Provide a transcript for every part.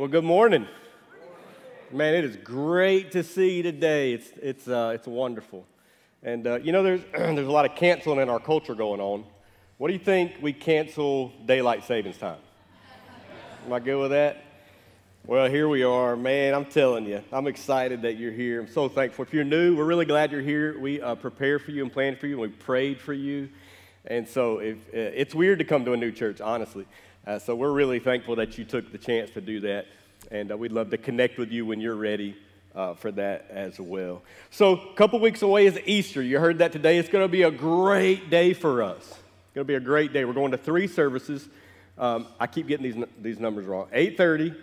Well, good morning. Man, it is great to see you today. It's, it's, uh, it's wonderful. And uh, you know, there's, there's a lot of canceling in our culture going on. What do you think we cancel daylight savings time? Am I good with that? Well, here we are. Man, I'm telling you, I'm excited that you're here. I'm so thankful. If you're new, we're really glad you're here. We uh, prepared for you and planned for you, and we prayed for you. And so if, uh, it's weird to come to a new church, honestly. Uh, so we're really thankful that you took the chance to do that. And uh, we'd love to connect with you when you're ready uh, for that as well. So, a couple weeks away is Easter. You heard that today. It's going to be a great day for us. It's going to be a great day. We're going to three services. Um, I keep getting these, these numbers wrong 8.30,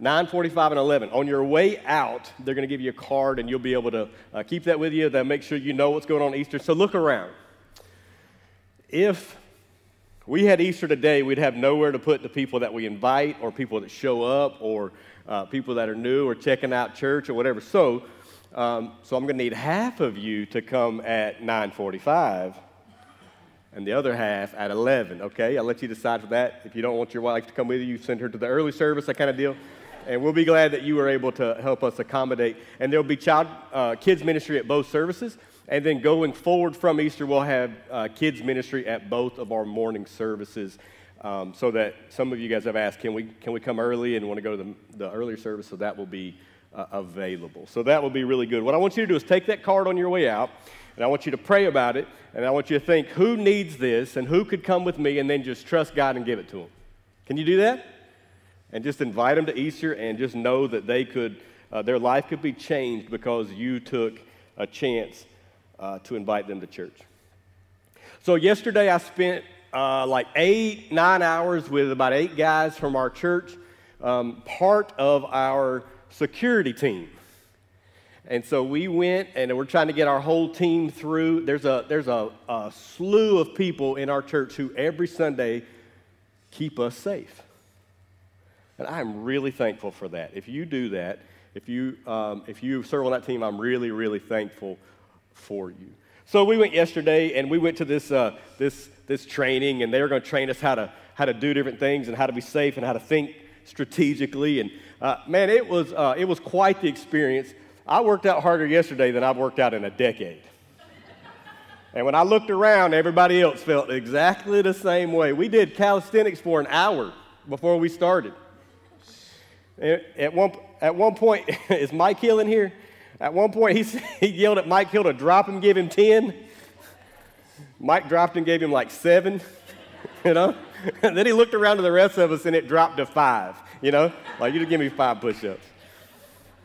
9.45, and 11. On your way out, they're going to give you a card, and you'll be able to uh, keep that with you. They'll make sure you know what's going on Easter. So, look around. If we had Easter today, we'd have nowhere to put the people that we invite or people that show up or uh, people that are new or checking out church or whatever. So, um, so I'm going to need half of you to come at 9:45, and the other half at 11. Okay, I'll let you decide for that. If you don't want your wife to come with you, send her to the early service, that kind of deal. And we'll be glad that you were able to help us accommodate. And there'll be child uh, kids ministry at both services. And then going forward from Easter, we'll have uh, kids ministry at both of our morning services. Um, so that some of you guys have asked, can we, can we come early and want to go to the, the earlier service? So that will be uh, available. So that will be really good. What I want you to do is take that card on your way out, and I want you to pray about it, and I want you to think who needs this and who could come with me, and then just trust God and give it to them. Can you do that? And just invite them to Easter and just know that they could, uh, their life could be changed because you took a chance uh, to invite them to church. So, yesterday I spent uh, like eight, nine hours with about eight guys from our church, um, part of our security team. And so we went and we're trying to get our whole team through. There's a, there's a, a slew of people in our church who every Sunday keep us safe. And I'm really thankful for that. If you do that, if you, um, if you serve on that team, I'm really, really thankful for you. So we went yesterday and we went to this, uh, this, this training, and they were going to train us how to, how to do different things and how to be safe and how to think strategically. And uh, man, it was, uh, it was quite the experience. I worked out harder yesterday than I've worked out in a decade. and when I looked around, everybody else felt exactly the same way. We did calisthenics for an hour before we started. At one, at one point, is Mike Hill in here? At one point, he, he yelled at Mike Hill to drop him, give him 10. Mike dropped and gave him like seven, you know? And then he looked around to the rest of us and it dropped to five, you know? Like, you just give me five push ups.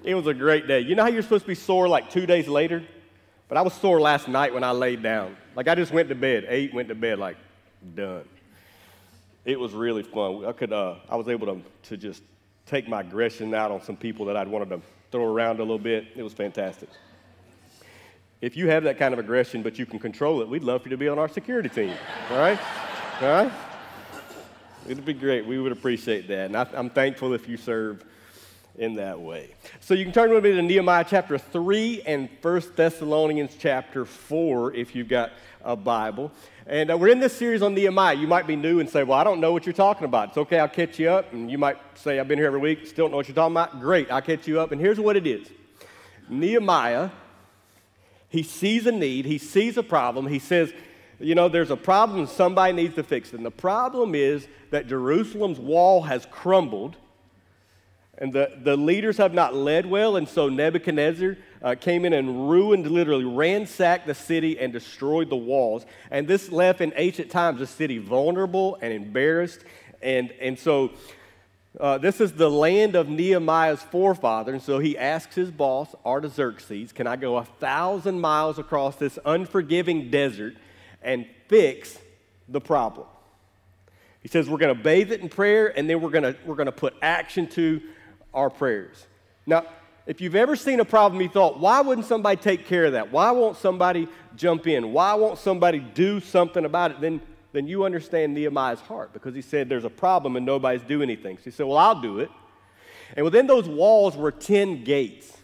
It was a great day. You know how you're supposed to be sore like two days later? But I was sore last night when I laid down. Like, I just went to bed, ate, went to bed, like, done. It was really fun. I could, uh, I was able to, to just take my aggression out on some people that I'd wanted to throw around a little bit. It was fantastic. If you have that kind of aggression, but you can control it, we'd love for you to be on our security team. All right? All right? It'd be great. We would appreciate that. And I, am thankful if you serve in that way. So you can turn with me to Nehemiah chapter 3 and 1 Thessalonians chapter 4 if you've got a Bible. And uh, we're in this series on Nehemiah. You might be new and say, Well, I don't know what you're talking about. It's okay, I'll catch you up. And you might say, I've been here every week, still don't know what you're talking about. Great, I'll catch you up. And here's what it is Nehemiah, he sees a need, he sees a problem, he says, You know, there's a problem, somebody needs to fix it. And the problem is that Jerusalem's wall has crumbled. And the, the leaders have not led well, and so Nebuchadnezzar uh, came in and ruined, literally ransacked the city and destroyed the walls. And this left in ancient times the city vulnerable and embarrassed. And, and so uh, this is the land of Nehemiah's forefather. And so he asks his boss, Artaxerxes, Can I go a thousand miles across this unforgiving desert and fix the problem? He says, We're going to bathe it in prayer, and then we're going we're going to put action to our prayers. Now, if you've ever seen a problem, you thought, why wouldn't somebody take care of that? Why won't somebody jump in? Why won't somebody do something about it? Then, then you understand Nehemiah's heart because he said there's a problem and nobody's doing anything. So he said, Well, I'll do it. And within those walls were 10 gates.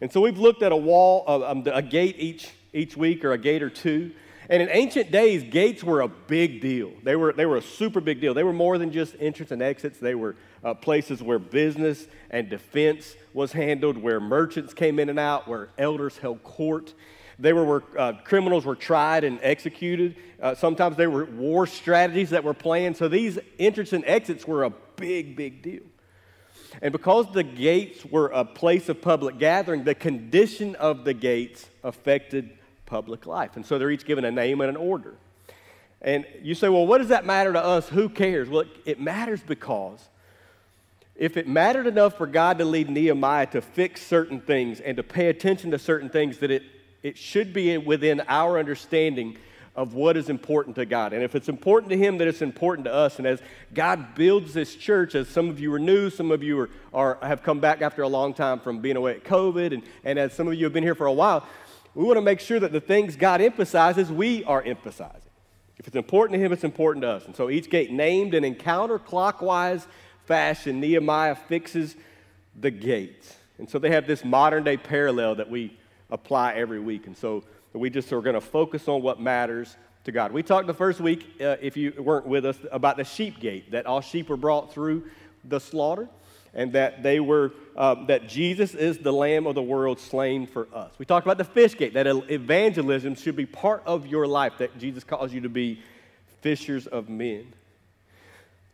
And so we've looked at a wall, um, a gate each, each week or a gate or two. And in ancient days, gates were a big deal. They were, they were a super big deal. They were more than just entrance and exits, they were uh, places where business and defense was handled, where merchants came in and out, where elders held court. They were where uh, criminals were tried and executed. Uh, sometimes they were war strategies that were planned. So these entrance and exits were a big, big deal. And because the gates were a place of public gathering, the condition of the gates affected public life. And so they're each given a name and an order. And you say, well, what does that matter to us? Who cares? Well, it matters because if it mattered enough for God to lead Nehemiah to fix certain things and to pay attention to certain things, that it, it should be within our understanding of what is important to God. And if it's important to Him, that it's important to us. And as God builds this church, as some of you are new, some of you are, are have come back after a long time from being away at COVID, and, and as some of you have been here for a while, we want to make sure that the things God emphasizes, we are emphasizing. If it's important to Him, it's important to us. And so each gate named and in counterclockwise fashion, Nehemiah fixes the gates. And so they have this modern day parallel that we apply every week. And so we just are going to focus on what matters to God. We talked the first week, uh, if you weren't with us, about the sheep gate, that all sheep were brought through the slaughter and that they were um, that jesus is the lamb of the world slain for us. We talked about the fish gate that evangelism should be part of your life that jesus calls you to be fishers of men.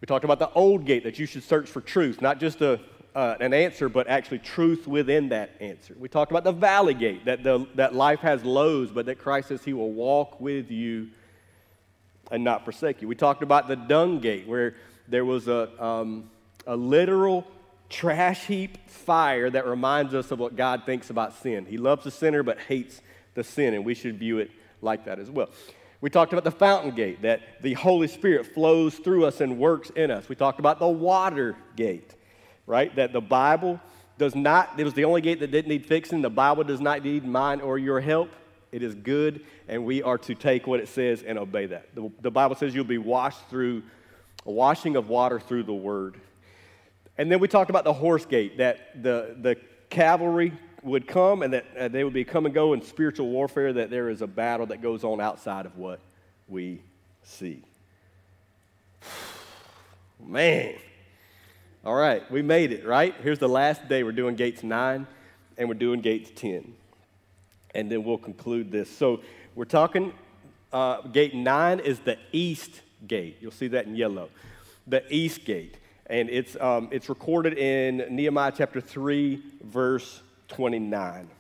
We talked about the old gate that you should search for truth not just a, uh, an answer but actually truth within that answer. We talked about the valley gate that, the, that life has lows but that christ says he will walk with you and not forsake you. We talked about the dung gate where there was a, um, a literal trash heap fire that reminds us of what God thinks about sin. He loves the sinner but hates the sin, and we should view it like that as well. We talked about the fountain gate, that the Holy Spirit flows through us and works in us. We talked about the water gate, right? That the Bible does not, it was the only gate that didn't need fixing. The Bible does not need mine or your help. It is good, and we are to take what it says and obey that. The, the Bible says you'll be washed through a washing of water through the word. And then we talked about the horse gate, that the, the cavalry would come and that uh, they would be come and go in spiritual warfare, that there is a battle that goes on outside of what we see. Man. All right, we made it, right? Here's the last day. We're doing gates 9 and we're doing gates 10. And then we'll conclude this. So we're talking, uh, gate 9 is the east gate. You'll see that in yellow. The east gate and it's, um, it's recorded in Nehemiah chapter 3, verse 29.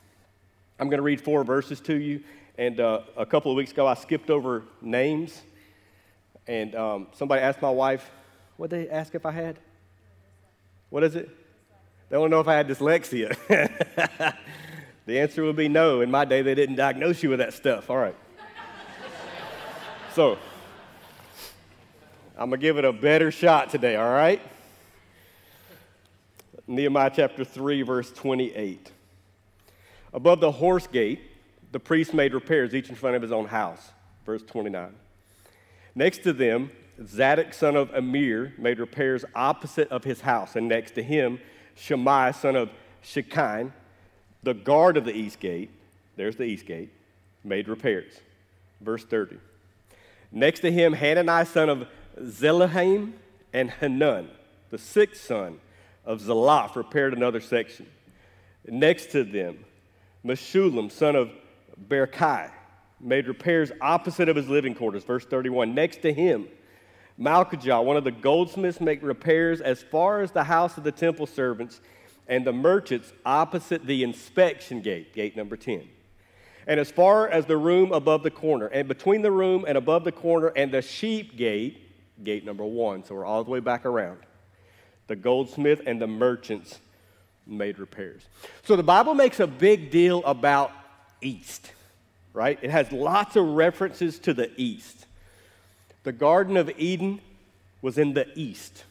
I'm going to read four verses to you. And uh, a couple of weeks ago, I skipped over names. And um, somebody asked my wife, what did they ask if I had? What is it? They want to know if I had dyslexia. the answer would be no. In my day, they didn't diagnose you with that stuff. All right. so, I'm going to give it a better shot today, all right? Nehemiah chapter 3, verse 28. Above the horse gate, the priest made repairs, each in front of his own house. Verse 29. Next to them, Zadok, son of Amir, made repairs opposite of his house, and next to him, Shemaiah, son of Shekin, the guard of the east gate, there's the east gate, made repairs. Verse 30. Next to him, Hananiah, son of Zelahim, and Hanun, the sixth son of Zalaph repaired another section. Next to them, Meshullam, son of Berechiah, made repairs opposite of his living quarters. Verse 31. Next to him, Malchijah, one of the goldsmiths, made repairs as far as the house of the temple servants and the merchants opposite the inspection gate, gate number 10. And as far as the room above the corner, and between the room and above the corner and the sheep gate, gate number one. So we're all the way back around the goldsmith and the merchants made repairs. So the Bible makes a big deal about east, right? It has lots of references to the east. The Garden of Eden was in the east.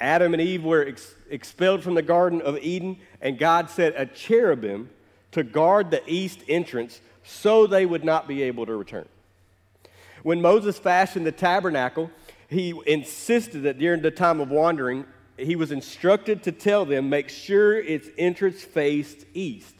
Adam and Eve were ex- expelled from the Garden of Eden, and God set a cherubim to guard the east entrance so they would not be able to return. When Moses fashioned the tabernacle, he insisted that during the time of wandering, he was instructed to tell them, make sure its entrance faced east.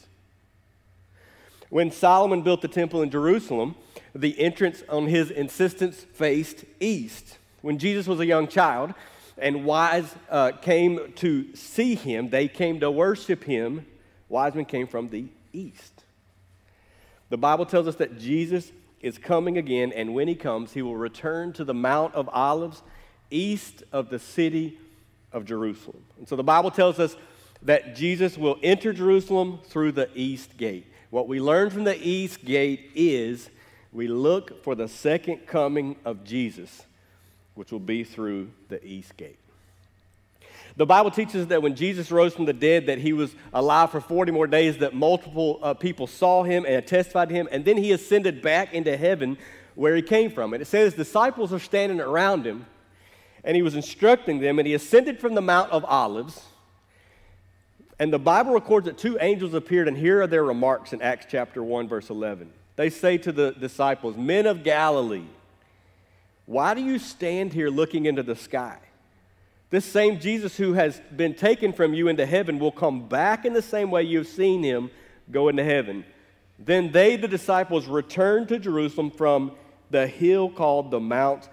When Solomon built the temple in Jerusalem, the entrance on his insistence faced east. When Jesus was a young child and wise uh, came to see him, they came to worship him. Wise men came from the east. The Bible tells us that Jesus is coming again, and when he comes, he will return to the Mount of Olives east of the city of Jerusalem. And so the Bible tells us that Jesus will enter Jerusalem through the east gate. What we learn from the east gate is we look for the second coming of Jesus, which will be through the east gate. The Bible teaches that when Jesus rose from the dead, that he was alive for 40 more days, that multiple uh, people saw him and testified to him, and then he ascended back into heaven where he came from. And it says disciples are standing around him, and he was instructing them, and he ascended from the Mount of Olives. And the Bible records that two angels appeared, and here are their remarks in Acts chapter 1, verse 11. They say to the disciples, Men of Galilee, why do you stand here looking into the sky? This same Jesus who has been taken from you into heaven will come back in the same way you've seen him go into heaven. Then they, the disciples, returned to Jerusalem from the hill called the Mount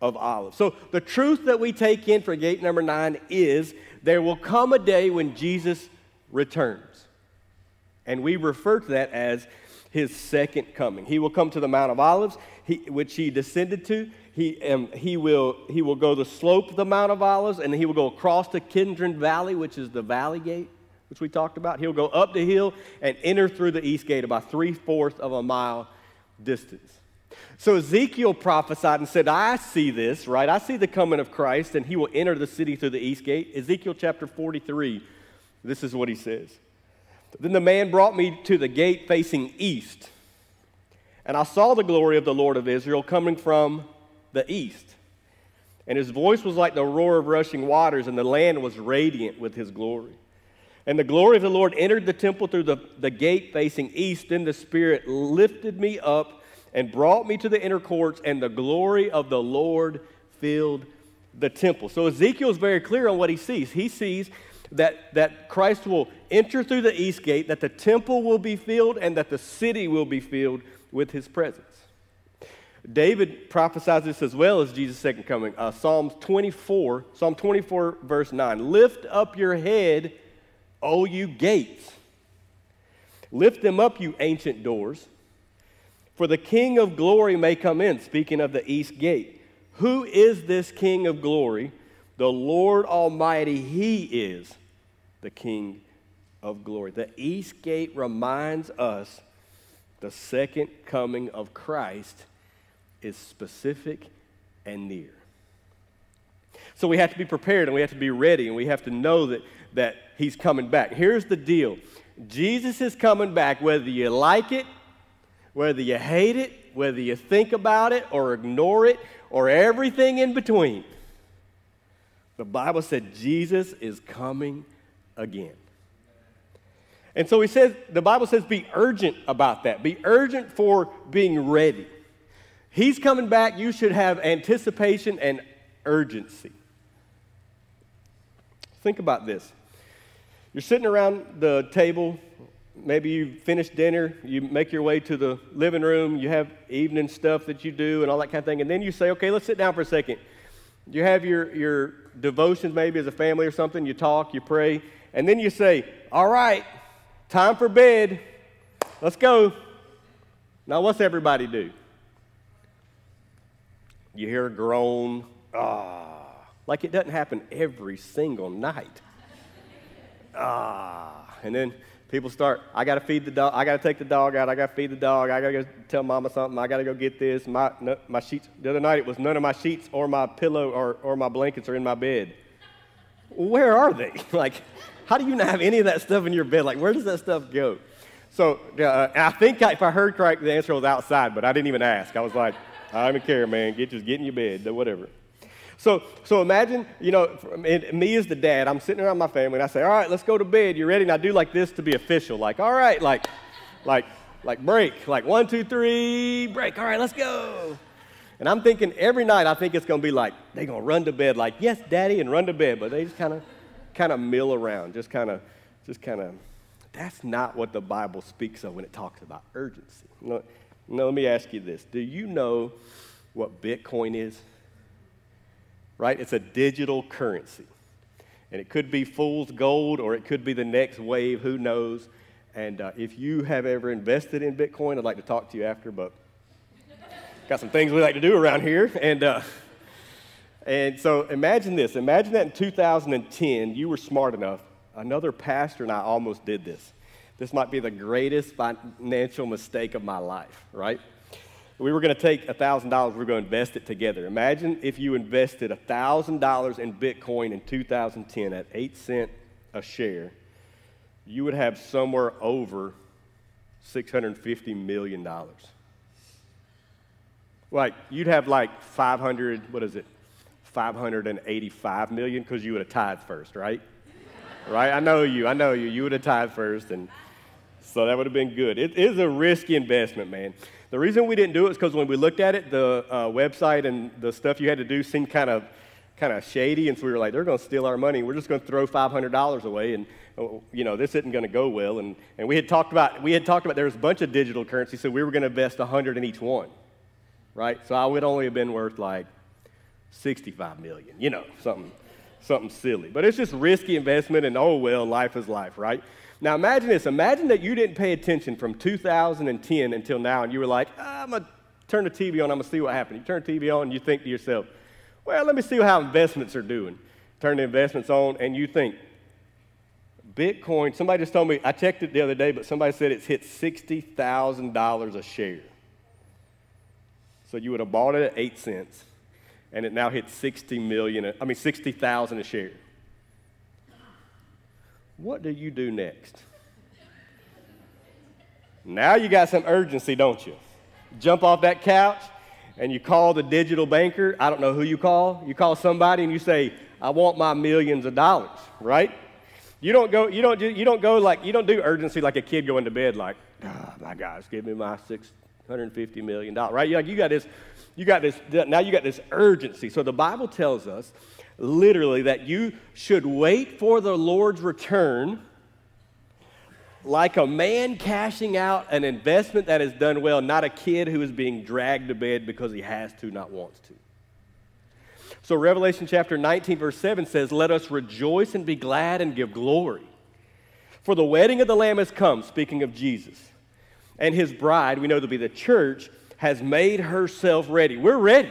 of Olives. So the truth that we take in for gate number nine is there will come a day when Jesus returns. And we refer to that as his second coming. He will come to the Mount of Olives, he, which he descended to. He, um, he, will, he will go the slope of the Mount of Olives, and he will go across the Kidron Valley, which is the valley gate, which we talked about. He'll go up the hill and enter through the east gate about three fourths of a mile distance. So Ezekiel prophesied and said, I see this, right? I see the coming of Christ, and he will enter the city through the east gate. Ezekiel chapter 43, this is what he says. Then the man brought me to the gate facing east, and I saw the glory of the Lord of Israel coming from the east. And his voice was like the roar of rushing waters, and the land was radiant with his glory. And the glory of the Lord entered the temple through the, the gate facing east. Then the Spirit lifted me up and brought me to the inner courts, and the glory of the Lord filled the temple. So Ezekiel is very clear on what he sees. He sees that, that Christ will enter through the east gate, that the temple will be filled, and that the city will be filled with his presence. David prophesies this as well as Jesus' second coming. Uh, Psalms 24, Psalm 24, verse 9. Lift up your head, O you gates. Lift them up, you ancient doors. For the King of glory may come in, speaking of the east gate. Who is this King of glory? The Lord Almighty, He is the King of glory. The east gate reminds us the second coming of Christ is specific and near. So we have to be prepared and we have to be ready and we have to know that, that He's coming back. Here's the deal Jesus is coming back, whether you like it, whether you hate it, whether you think about it or ignore it, or everything in between. The Bible said Jesus is coming again. And so he says, the Bible says, be urgent about that. Be urgent for being ready. He's coming back. You should have anticipation and urgency. Think about this. You're sitting around the table. Maybe you finish dinner, you make your way to the living room, you have evening stuff that you do and all that kind of thing, and then you say, okay, let's sit down for a second. You have your, your devotions maybe as a family or something, you talk, you pray, and then you say, All right, time for bed. Let's go. Now, what's everybody do? You hear a groan, ah, like it doesn't happen every single night. Ah, and then people start, I got to feed the dog, I got to take the dog out, I got to feed the dog, I got to go tell mama something, I got to go get this. My, no, my sheets, the other night it was none of my sheets or my pillow or, or my blankets are in my bed. Where are they? like, how do you not have any of that stuff in your bed? Like, where does that stuff go? So uh, I think if I heard correct, the answer was outside, but I didn't even ask. I was like, I don't care, man. Get just get in your bed, whatever. So, so imagine, you know, me as the dad, I'm sitting around my family and I say, all right, let's go to bed. You ready? And I do like this to be official. Like, all right, like, like, like break. Like one, two, three, break. All right, let's go. And I'm thinking every night I think it's going to be like, they're going to run to bed like, yes, daddy, and run to bed. But they just kind of, kind of mill around, just kind of, just kind of, that's not what the Bible speaks of when it talks about urgency. Know, Now, let me ask you this Do you know what Bitcoin is? Right? It's a digital currency. And it could be fool's gold or it could be the next wave, who knows. And uh, if you have ever invested in Bitcoin, I'd like to talk to you after, but got some things we like to do around here. And, uh, and so imagine this imagine that in 2010, you were smart enough. Another pastor and I almost did this. This might be the greatest financial mistake of my life, right? We were going to take $1,000, we were going to invest it together. Imagine if you invested $1,000 in Bitcoin in 2010 at 8 cents a share, you would have somewhere over $650 million. Like, you'd have like 500, what is it, 585 million because you would have tithed first, right? right? I know you, I know you. You would have tithed first, and so that would have been good. It is a risky investment, man. The reason we didn't do it is because when we looked at it, the uh, website and the stuff you had to do seemed kind of kind of shady, and so we were like, they're going to steal our money. We're just going to throw $500 away, and oh, you know this isn't going to go well. And, and we had talked about we had talked about there was a bunch of digital currency, so we were going to invest 100 in each one, right? So I would only have been worth like 65 million, you know, something something silly. But it's just risky investment, and oh well, life is life, right? Now imagine this. Imagine that you didn't pay attention from 2010 until now, and you were like, ah, I'm going to turn the TV on, I'm going to see what happens. You turn the TV on, and you think to yourself, well, let me see how investments are doing. Turn the investments on, and you think, Bitcoin, somebody just told me, I checked it the other day, but somebody said it's hit $60,000 a share. So you would have bought it at 8 cents, and it now hits 60 million, I mean 60,000 a share. What do you do next? Now you got some urgency, don't you? Jump off that couch and you call the digital banker. I don't know who you call. You call somebody and you say, I want my millions of dollars, right? You don't go, you don't do, you don't go like, you don't do urgency like a kid going to bed like, oh, my gosh, give me my $650 million, right? Like you got this, you got this, now you got this urgency. So the Bible tells us literally that you should wait for the Lord's return like a man cashing out an investment that has done well, not a kid who is being dragged to bed because he has to, not wants to. So, Revelation chapter 19, verse 7 says, Let us rejoice and be glad and give glory. For the wedding of the Lamb has come, speaking of Jesus. And his bride, we know to be the church, has made herself ready. We're ready.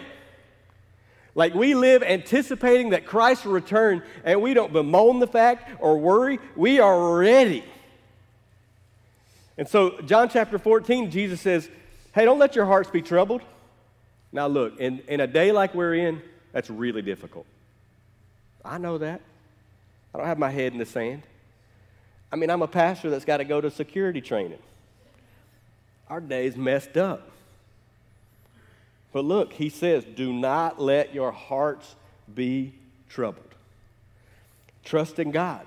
Like we live anticipating that Christ will return and we don't bemoan the fact or worry. We are ready. And so, John chapter 14, Jesus says, Hey, don't let your hearts be troubled. Now, look, in, in a day like we're in, that's really difficult. I know that. I don't have my head in the sand. I mean, I'm a pastor that's got to go to security training. Our day's messed up. But look, he says, do not let your hearts be troubled. Trust in God.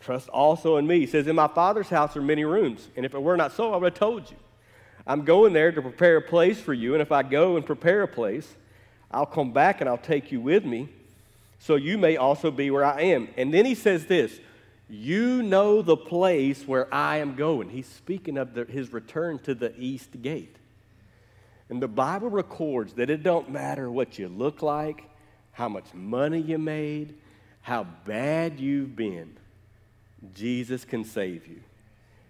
Trust also in me. He says, In my Father's house are many rooms, and if it were not so, I would have told you. I'm going there to prepare a place for you, and if I go and prepare a place, I'll come back and I'll take you with me, so you may also be where I am. And then he says this You know the place where I am going. He's speaking of the, his return to the east gate. And the Bible records that it don't matter what you look like, how much money you made, how bad you've been. Jesus can save you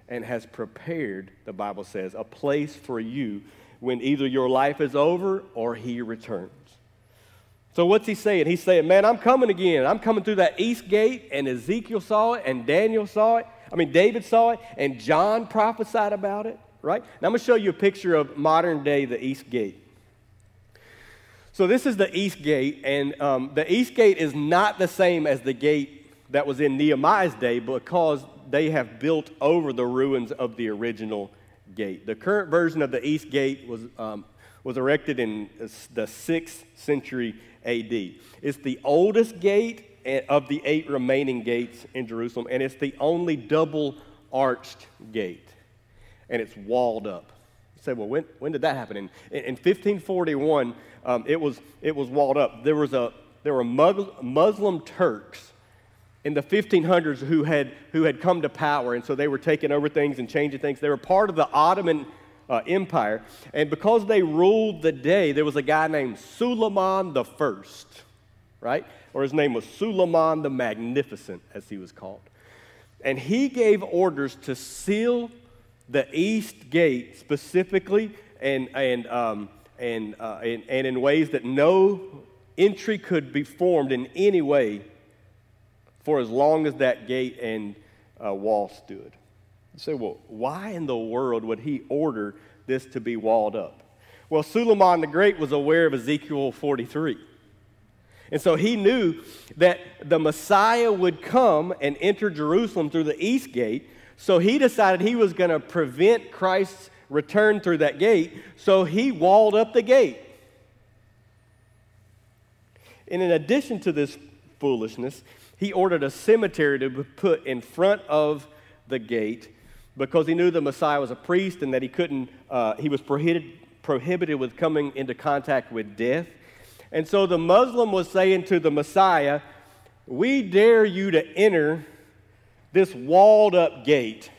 and has prepared, the Bible says, a place for you when either your life is over or he returns. So, what's he saying? He's saying, Man, I'm coming again. I'm coming through that east gate, and Ezekiel saw it, and Daniel saw it. I mean, David saw it, and John prophesied about it right? Now I'm going to show you a picture of modern day the East Gate. So this is the East Gate, and um, the East Gate is not the same as the gate that was in Nehemiah's day because they have built over the ruins of the original gate. The current version of the East Gate was, um, was erected in the 6th century AD. It's the oldest gate eh, of the eight remaining gates in Jerusalem, and it's the only double arched gate and it's walled up. You say, well, when, when did that happen? In, in 1541, um, it, was, it was walled up. There, was a, there were Muslim Turks in the 1500s who had, who had come to power, and so they were taking over things and changing things. They were part of the Ottoman uh, empire. And because they ruled the day, there was a guy named Suleiman the First, right? Or his name was Suleiman the Magnificent, as he was called. And he gave orders to seal the east gate specifically and, and, um, and, uh, and, and in ways that no entry could be formed in any way for as long as that gate and uh, wall stood. You say, well, why in the world would he order this to be walled up? Well, Suleiman the Great was aware of Ezekiel 43. And so he knew that the Messiah would come and enter Jerusalem through the east gate. So he decided he was going to prevent Christ's return through that gate. So he walled up the gate. And in addition to this foolishness, he ordered a cemetery to be put in front of the gate because he knew the Messiah was a priest and that he couldn't, uh, he was prohibited, prohibited with coming into contact with death. And so the Muslim was saying to the Messiah, We dare you to enter this walled up gate,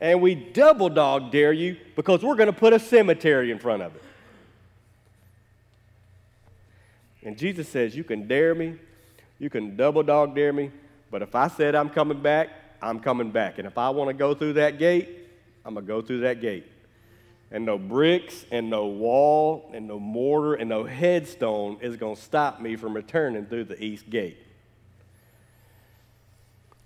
and we double dog dare you because we're going to put a cemetery in front of it. And Jesus says, You can dare me, you can double dog dare me, but if I said I'm coming back, I'm coming back. And if I want to go through that gate, I'm going to go through that gate. And no bricks and no wall and no mortar and no headstone is going to stop me from returning through the east gate.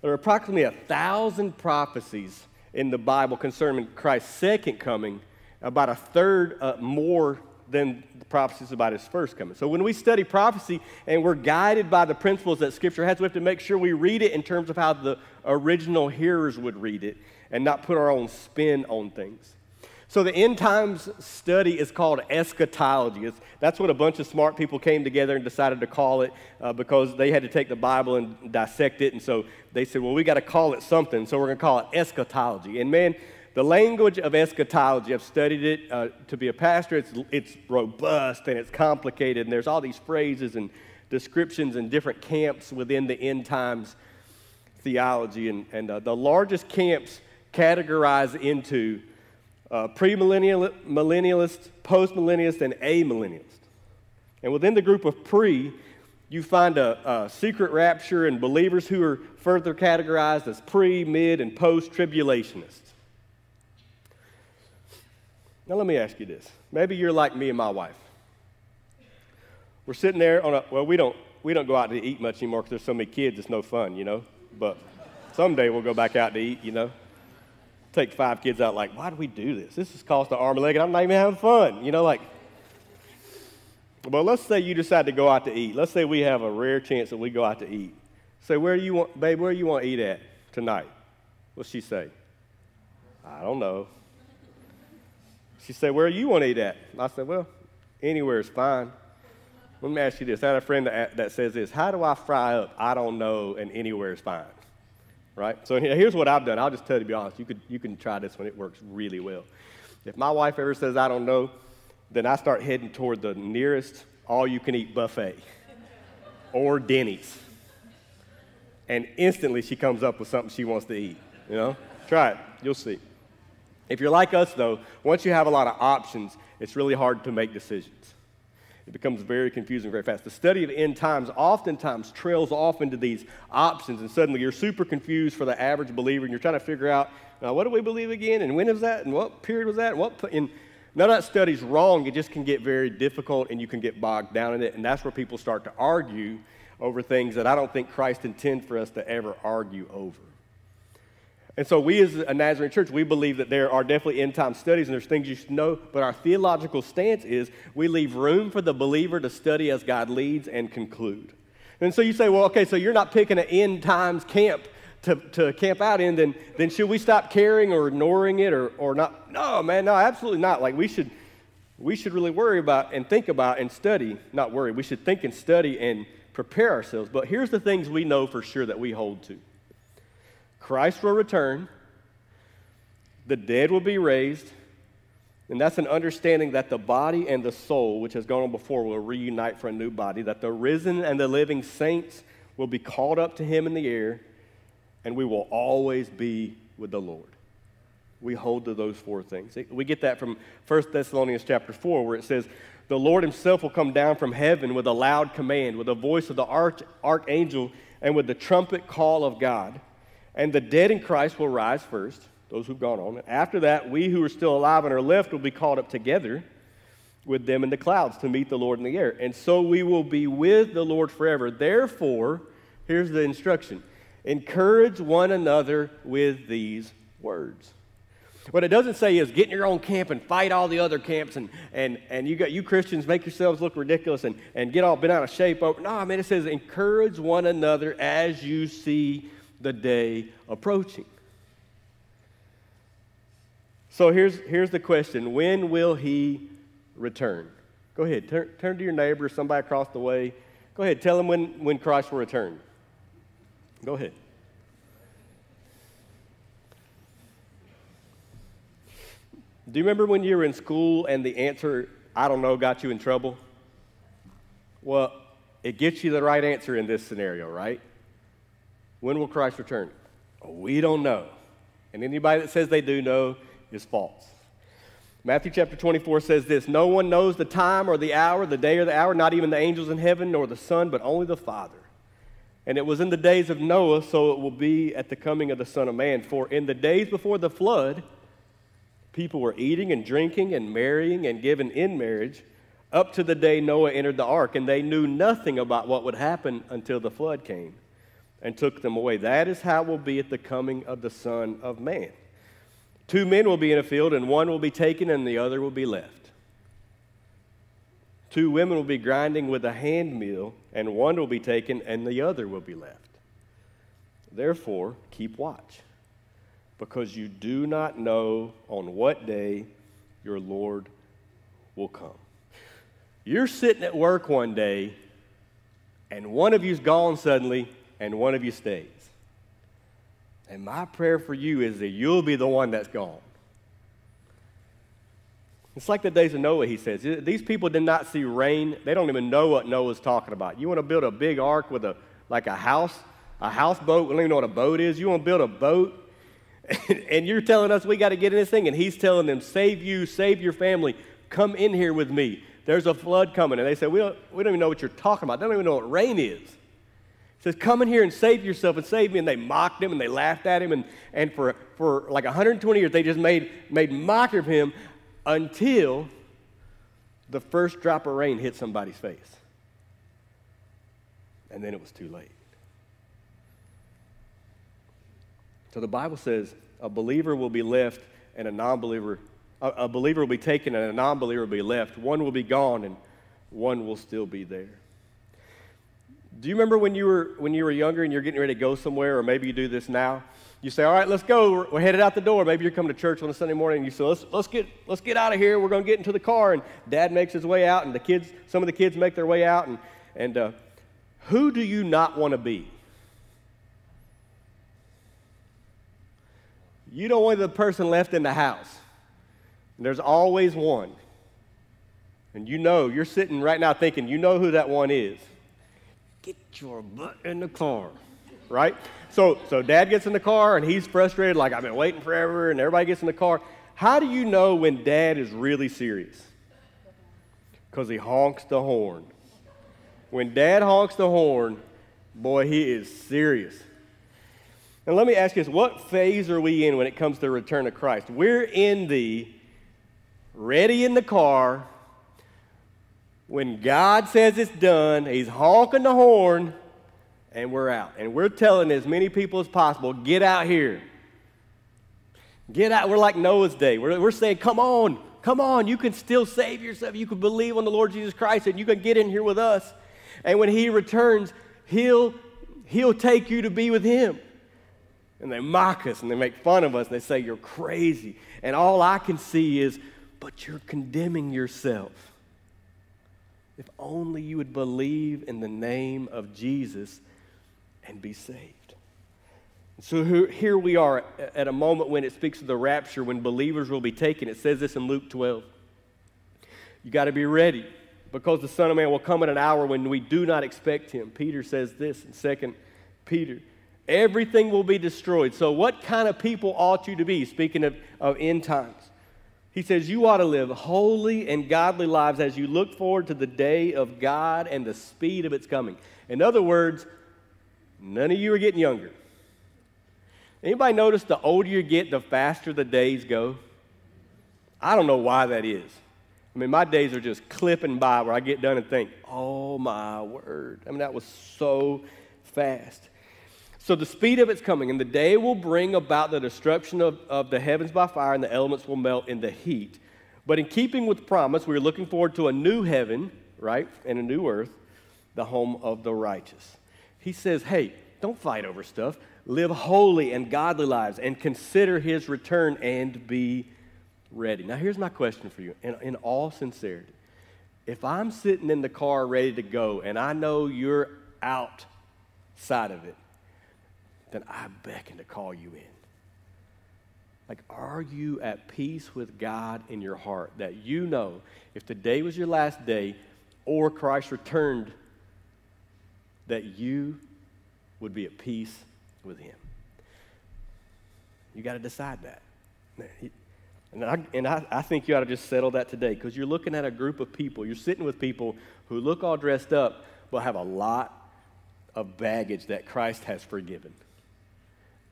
There are approximately a thousand prophecies in the Bible concerning Christ's second coming, about a third uh, more than the prophecies about his first coming. So when we study prophecy and we're guided by the principles that Scripture has, we have to make sure we read it in terms of how the original hearers would read it and not put our own spin on things. So the end times study is called eschatology. It's, that's what a bunch of smart people came together and decided to call it uh, because they had to take the Bible and dissect it. And so they said, well, we got to call it something. So we're going to call it eschatology. And man, the language of eschatology, I've studied it uh, to be a pastor. It's, it's robust and it's complicated, and there's all these phrases and descriptions and different camps within the end times theology. And, and uh, the largest camps categorize into uh, premillennialist, postmillennialist, and amillennialist. And within the group of pre, you find a, a, secret rapture and believers who are further categorized as pre, mid, and post tribulationists. Now, let me ask you this. Maybe you're like me and my wife. We're sitting there on a, well, we don't, we don't go out to eat much anymore because there's so many kids, it's no fun, you know? But someday we'll go back out to eat, you know? Take five kids out, like, why do we do this? This has cost an arm and leg, and I'm not even having fun, you know? Like, well, let's say you decide to go out to eat. Let's say we have a rare chance that we go out to eat. Say, where do you want, babe, where do you want to eat at tonight? What's she say? I don't know. She said, Where do you want to eat at? I said, Well, anywhere is fine. Let me ask you this. I had a friend that, that says this How do I fry up? I don't know, and anywhere is fine. Right? So here's what I've done. I'll just tell you to be honest. You, could, you can try this one, it works really well. If my wife ever says, I don't know, then I start heading toward the nearest all you can eat buffet or Denny's. And instantly she comes up with something she wants to eat. You know? Try it. You'll see. If you're like us, though, once you have a lot of options, it's really hard to make decisions. It becomes very confusing very fast. The study of end times oftentimes trails off into these options, and suddenly you're super confused for the average believer, and you're trying to figure out uh, what do we believe again, and when is that, and what period was that, and what. And none of that study's wrong. It just can get very difficult, and you can get bogged down in it, and that's where people start to argue over things that I don't think Christ intended for us to ever argue over. And so, we as a Nazarene church, we believe that there are definitely end time studies and there's things you should know, but our theological stance is we leave room for the believer to study as God leads and conclude. And so you say, well, okay, so you're not picking an end times camp to, to camp out in, then, then should we stop caring or ignoring it or, or not? No, man, no, absolutely not. Like, we should, we should really worry about and think about and study, not worry, we should think and study and prepare ourselves. But here's the things we know for sure that we hold to. Christ will return, the dead will be raised, and that's an understanding that the body and the soul, which has gone on before, will reunite for a new body, that the risen and the living saints will be called up to him in the air, and we will always be with the Lord. we hold to those four things. We get that from 1 Thessalonians chapter 4, where it says, The Lord himself will come down from heaven with a loud command, with the voice of the arch- archangel, and with the trumpet call of God. And the dead in Christ will rise first, those who've gone on. After that, we who are still alive and are left will be caught up together with them in the clouds to meet the Lord in the air. And so we will be with the Lord forever. Therefore, here's the instruction encourage one another with these words. What it doesn't say is get in your own camp and fight all the other camps and, and, and you, got, you Christians make yourselves look ridiculous and, and get all bent out of shape. Over. No, I mean, it says encourage one another as you see the day approaching. So here's, here's the question When will he return? Go ahead, turn, turn to your neighbor, somebody across the way. Go ahead, tell them when, when Christ will return. Go ahead. Do you remember when you were in school and the answer, I don't know, got you in trouble? Well, it gets you the right answer in this scenario, right? When will Christ return? We don't know. And anybody that says they do know is false. Matthew chapter 24 says this No one knows the time or the hour, the day or the hour, not even the angels in heaven nor the Son, but only the Father. And it was in the days of Noah, so it will be at the coming of the Son of Man. For in the days before the flood, people were eating and drinking and marrying and given in marriage up to the day Noah entered the ark, and they knew nothing about what would happen until the flood came and took them away. That is how it will be at the coming of the Son of Man. Two men will be in a field, and one will be taken, and the other will be left. Two women will be grinding with a hand mill, and one will be taken, and the other will be left. Therefore, keep watch because you do not know on what day your Lord will come. You're sitting at work one day, and one of you's gone suddenly, and one of you stays. And my prayer for you is that you'll be the one that's gone. It's like the days of Noah, he says. These people did not see rain. They don't even know what Noah's talking about. You want to build a big ark with a like a house, a houseboat. We don't even know what a boat is. You want to build a boat and you're telling us we got to get in this thing, and he's telling them, save you, save your family, come in here with me. There's a flood coming. And they said, we don't, we don't even know what you're talking about. They don't even know what rain is. Says, come in here and save yourself and save me. And they mocked him and they laughed at him. And, and for, for like 120 years, they just made, made mockery of him until the first drop of rain hit somebody's face. And then it was too late. So the Bible says a believer will be left and a non believer, a, a, believer will be taken and a non believer will be left. One will be gone and one will still be there. Do you remember when you were, when you were younger and you're getting ready to go somewhere, or maybe you do this now? You say, All right, let's go. We're, we're headed out the door. Maybe you're coming to church on a Sunday morning and you say, Let's, let's, get, let's get out of here. We're going to get into the car. And dad makes his way out, and the kids, some of the kids make their way out. And, and uh, who do you not want to be? You don't want the person left in the house. There's always one. And you know, you're sitting right now thinking, you know who that one is. Get your butt in the car, right? So, so dad gets in the car and he's frustrated, like, I've been waiting forever, and everybody gets in the car. How do you know when dad is really serious? Because he honks the horn. When dad honks the horn, boy, he is serious. And let me ask you this what phase are we in when it comes to the return of Christ? We're in the ready in the car. When God says it's done, He's honking the horn, and we're out. And we're telling as many people as possible get out here. Get out. We're like Noah's day. We're, we're saying, come on, come on. You can still save yourself. You can believe on the Lord Jesus Christ, and you can get in here with us. And when He returns, He'll, he'll take you to be with Him. And they mock us and they make fun of us and they say, You're crazy. And all I can see is, But you're condemning yourself. If only you would believe in the name of Jesus and be saved. So here we are at a moment when it speaks of the rapture, when believers will be taken. It says this in Luke 12. You got to be ready because the Son of Man will come at an hour when we do not expect him. Peter says this in 2 Peter Everything will be destroyed. So, what kind of people ought you to be? Speaking of, of end times, he says, You ought to live holy and godly lives as you look forward to the day of God and the speed of its coming. In other words, none of you are getting younger. Anybody notice the older you get, the faster the days go? I don't know why that is. I mean, my days are just clipping by where I get done and think, oh my word. I mean, that was so fast. So the speed of its coming, and the day will bring about the destruction of, of the heavens by fire, and the elements will melt in the heat. But in keeping with promise, we're looking forward to a new heaven, right, and a new earth, the home of the righteous. He says, hey, don't fight over stuff. Live holy and godly lives, and consider his return and be ready. Now, here's my question for you in, in all sincerity. If I'm sitting in the car ready to go and I know you're outside of it, then I beckon to call you in. Like, are you at peace with God in your heart that you know if today was your last day or Christ returned, that you would be at peace with Him? You got to decide that. And, I, and I, I think you ought to just settle that today because you're looking at a group of people. You're sitting with people who look all dressed up but have a lot of baggage that Christ has forgiven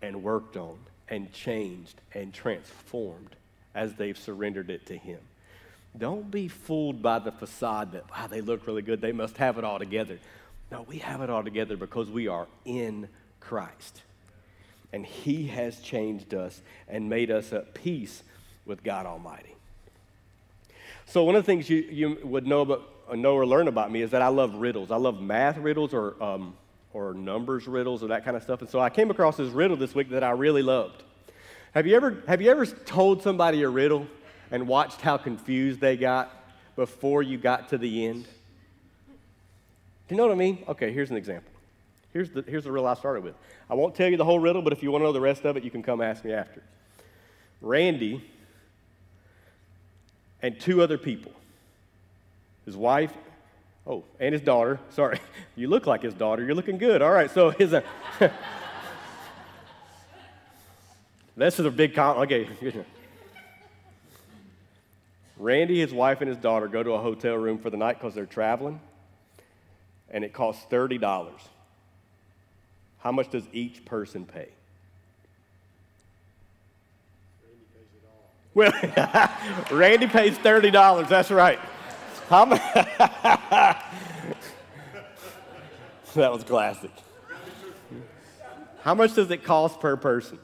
and worked on and changed and transformed as they've surrendered it to Him. Don't be fooled by the facade that, wow, they look really good. They must have it all together. No, we have it all together because we are in Christ. And He has changed us and made us at peace with God Almighty. So, one of the things you, you would know, about, know or learn about me is that I love riddles. I love math riddles or, um, or numbers riddles or that kind of stuff. And so I came across this riddle this week that I really loved. Have you ever, have you ever told somebody a riddle and watched how confused they got before you got to the end? Do you know what I mean? Okay, here's an example. Here's the, here's the riddle I started with. I won't tell you the whole riddle, but if you want to know the rest of it, you can come ask me after. Randy and two other people his wife, oh, and his daughter. Sorry, you look like his daughter. You're looking good. All right, so his. Uh, this is a big con. Okay. Randy, his wife, and his daughter go to a hotel room for the night because they're traveling, and it costs $30. How much does each person pay? Well, Randy pays $30. That's right. How much? that was classic. How much does it cost per person?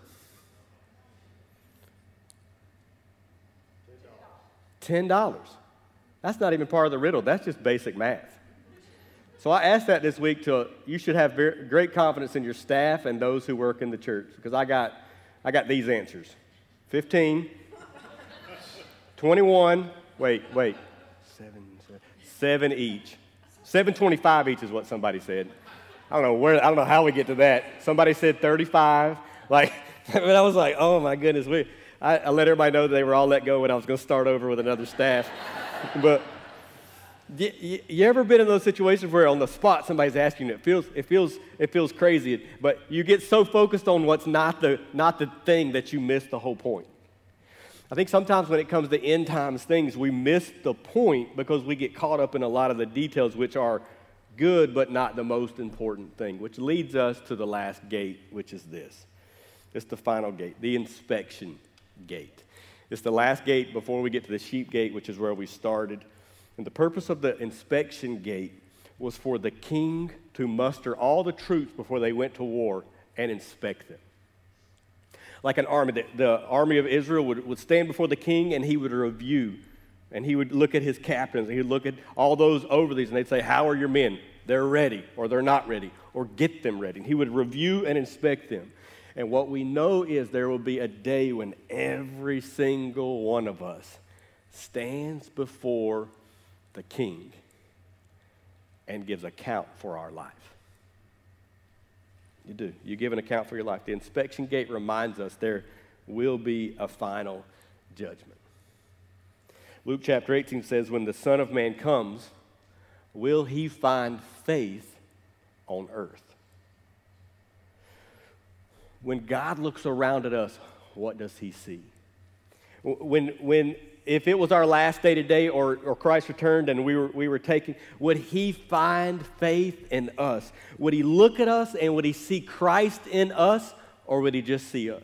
$10. That's not even part of the riddle. That's just basic math. So I asked that this week to you should have very, great confidence in your staff and those who work in the church because I got I got these answers. 15 21, wait, wait, seven, seven, each. 725 each is what somebody said. I don't know where, I don't know how we get to that. Somebody said 35. Like, I was like, oh my goodness. We, I, I let everybody know that they were all let go and I was going to start over with another staff. but you, you, you, ever been in those situations where on the spot somebody's asking you, it feels, it feels, it feels crazy, but you get so focused on what's not the, not the thing that you miss the whole point? I think sometimes when it comes to end times things, we miss the point because we get caught up in a lot of the details, which are good but not the most important thing, which leads us to the last gate, which is this. It's the final gate, the inspection gate. It's the last gate before we get to the sheep gate, which is where we started. And the purpose of the inspection gate was for the king to muster all the troops before they went to war and inspect them like an army. The, the army of Israel would, would stand before the king and he would review. And he would look at his captains and he would look at all those over these and they'd say, How are your men? They're ready or they're not ready or get them ready. And he would review and inspect them. And what we know is there will be a day when every single one of us stands before the king and gives account for our life. You do. You give an account for your life. The inspection gate reminds us there will be a final judgment. Luke chapter 18 says, When the Son of Man comes, will he find faith on earth? when God looks around at us, what does he see? When, when if it was our last day today or, or Christ returned and we were, we were taken, would he find faith in us? Would he look at us and would he see Christ in us or would he just see us?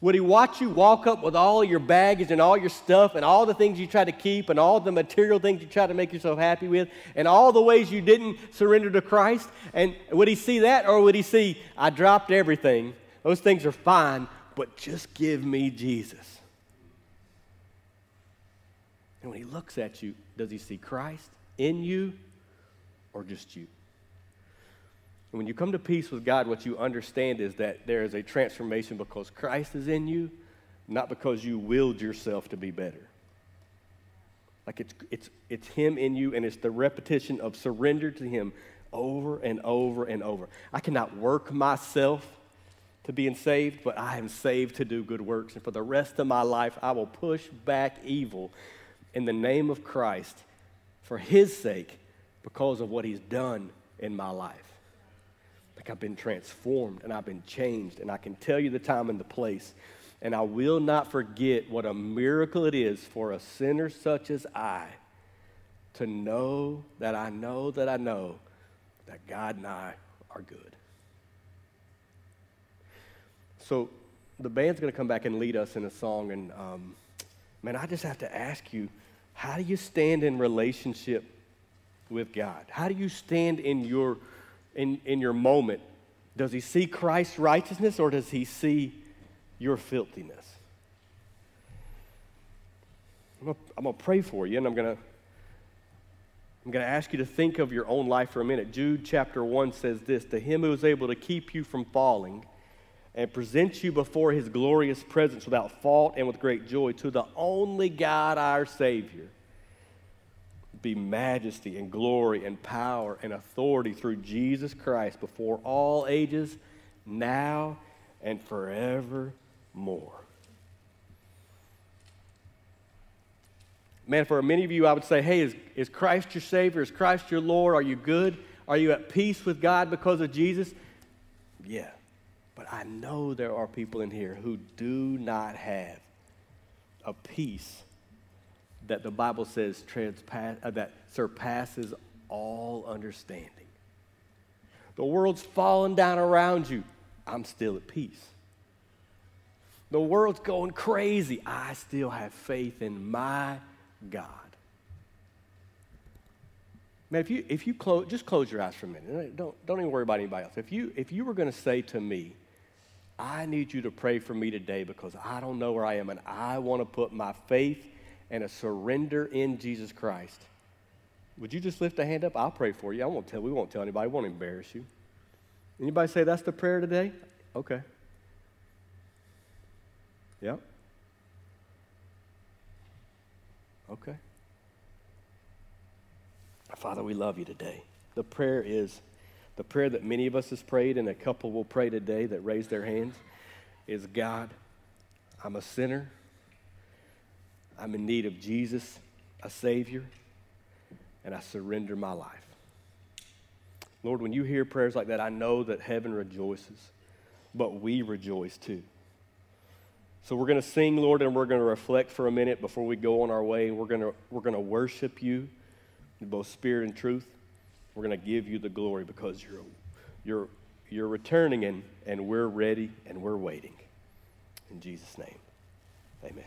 Would he watch you walk up with all your baggage and all your stuff and all the things you try to keep and all the material things you try to make yourself happy with and all the ways you didn't surrender to Christ? And would he see that or would he see, I dropped everything? Those things are fine, but just give me Jesus. And when he looks at you, does he see Christ in you or just you? And when you come to peace with God, what you understand is that there is a transformation because Christ is in you, not because you willed yourself to be better. Like it's, it's, it's Him in you, and it's the repetition of surrender to Him over and over and over. I cannot work myself to being saved, but I am saved to do good works. And for the rest of my life, I will push back evil in the name of Christ for His sake because of what He's done in my life. Like I've been transformed and I've been changed, and I can tell you the time and the place. And I will not forget what a miracle it is for a sinner such as I to know that I know that I know that God and I are good. So the band's going to come back and lead us in a song, and um, man, I just have to ask you how do you stand in relationship with God? How do you stand in your, in, in your moment? Does he see Christ's righteousness or does he see your filthiness? I'm going to pray for you and I'm going to I'm going to ask you to think of your own life for a minute. Jude chapter 1 says this To him who is able to keep you from falling and present you before his glorious presence without fault and with great joy to the only God our Savior. Be majesty and glory and power and authority through Jesus Christ before all ages, now and forevermore. Man, for many of you, I would say, hey, is, is Christ your Savior? Is Christ your Lord? Are you good? Are you at peace with God because of Jesus? Yeah. I know there are people in here who do not have a peace that the Bible says transpass, uh, that surpasses all understanding. The world's falling down around you. I'm still at peace. The world's going crazy. I still have faith in my God. Man, if you, if you close, just close your eyes for a minute. Don't, don't even worry about anybody else. If you, if you were going to say to me, I need you to pray for me today because I don't know where I am and I want to put my faith and a surrender in Jesus Christ. Would you just lift a hand up? I'll pray for you. I won't tell. We won't tell anybody. We won't embarrass you. Anybody say that's the prayer today? Okay. Yep. Okay. Father, we love you today. The prayer is the prayer that many of us has prayed, and a couple will pray today that raise their hands, is God, I'm a sinner. I'm in need of Jesus, a Savior, and I surrender my life. Lord, when you hear prayers like that, I know that heaven rejoices, but we rejoice too. So we're going to sing, Lord, and we're going to reflect for a minute before we go on our way. We're going to, we're going to worship you in both spirit and truth. We're going to give you the glory because you're, you're, you're returning and, and we're ready and we're waiting. In Jesus' name, amen.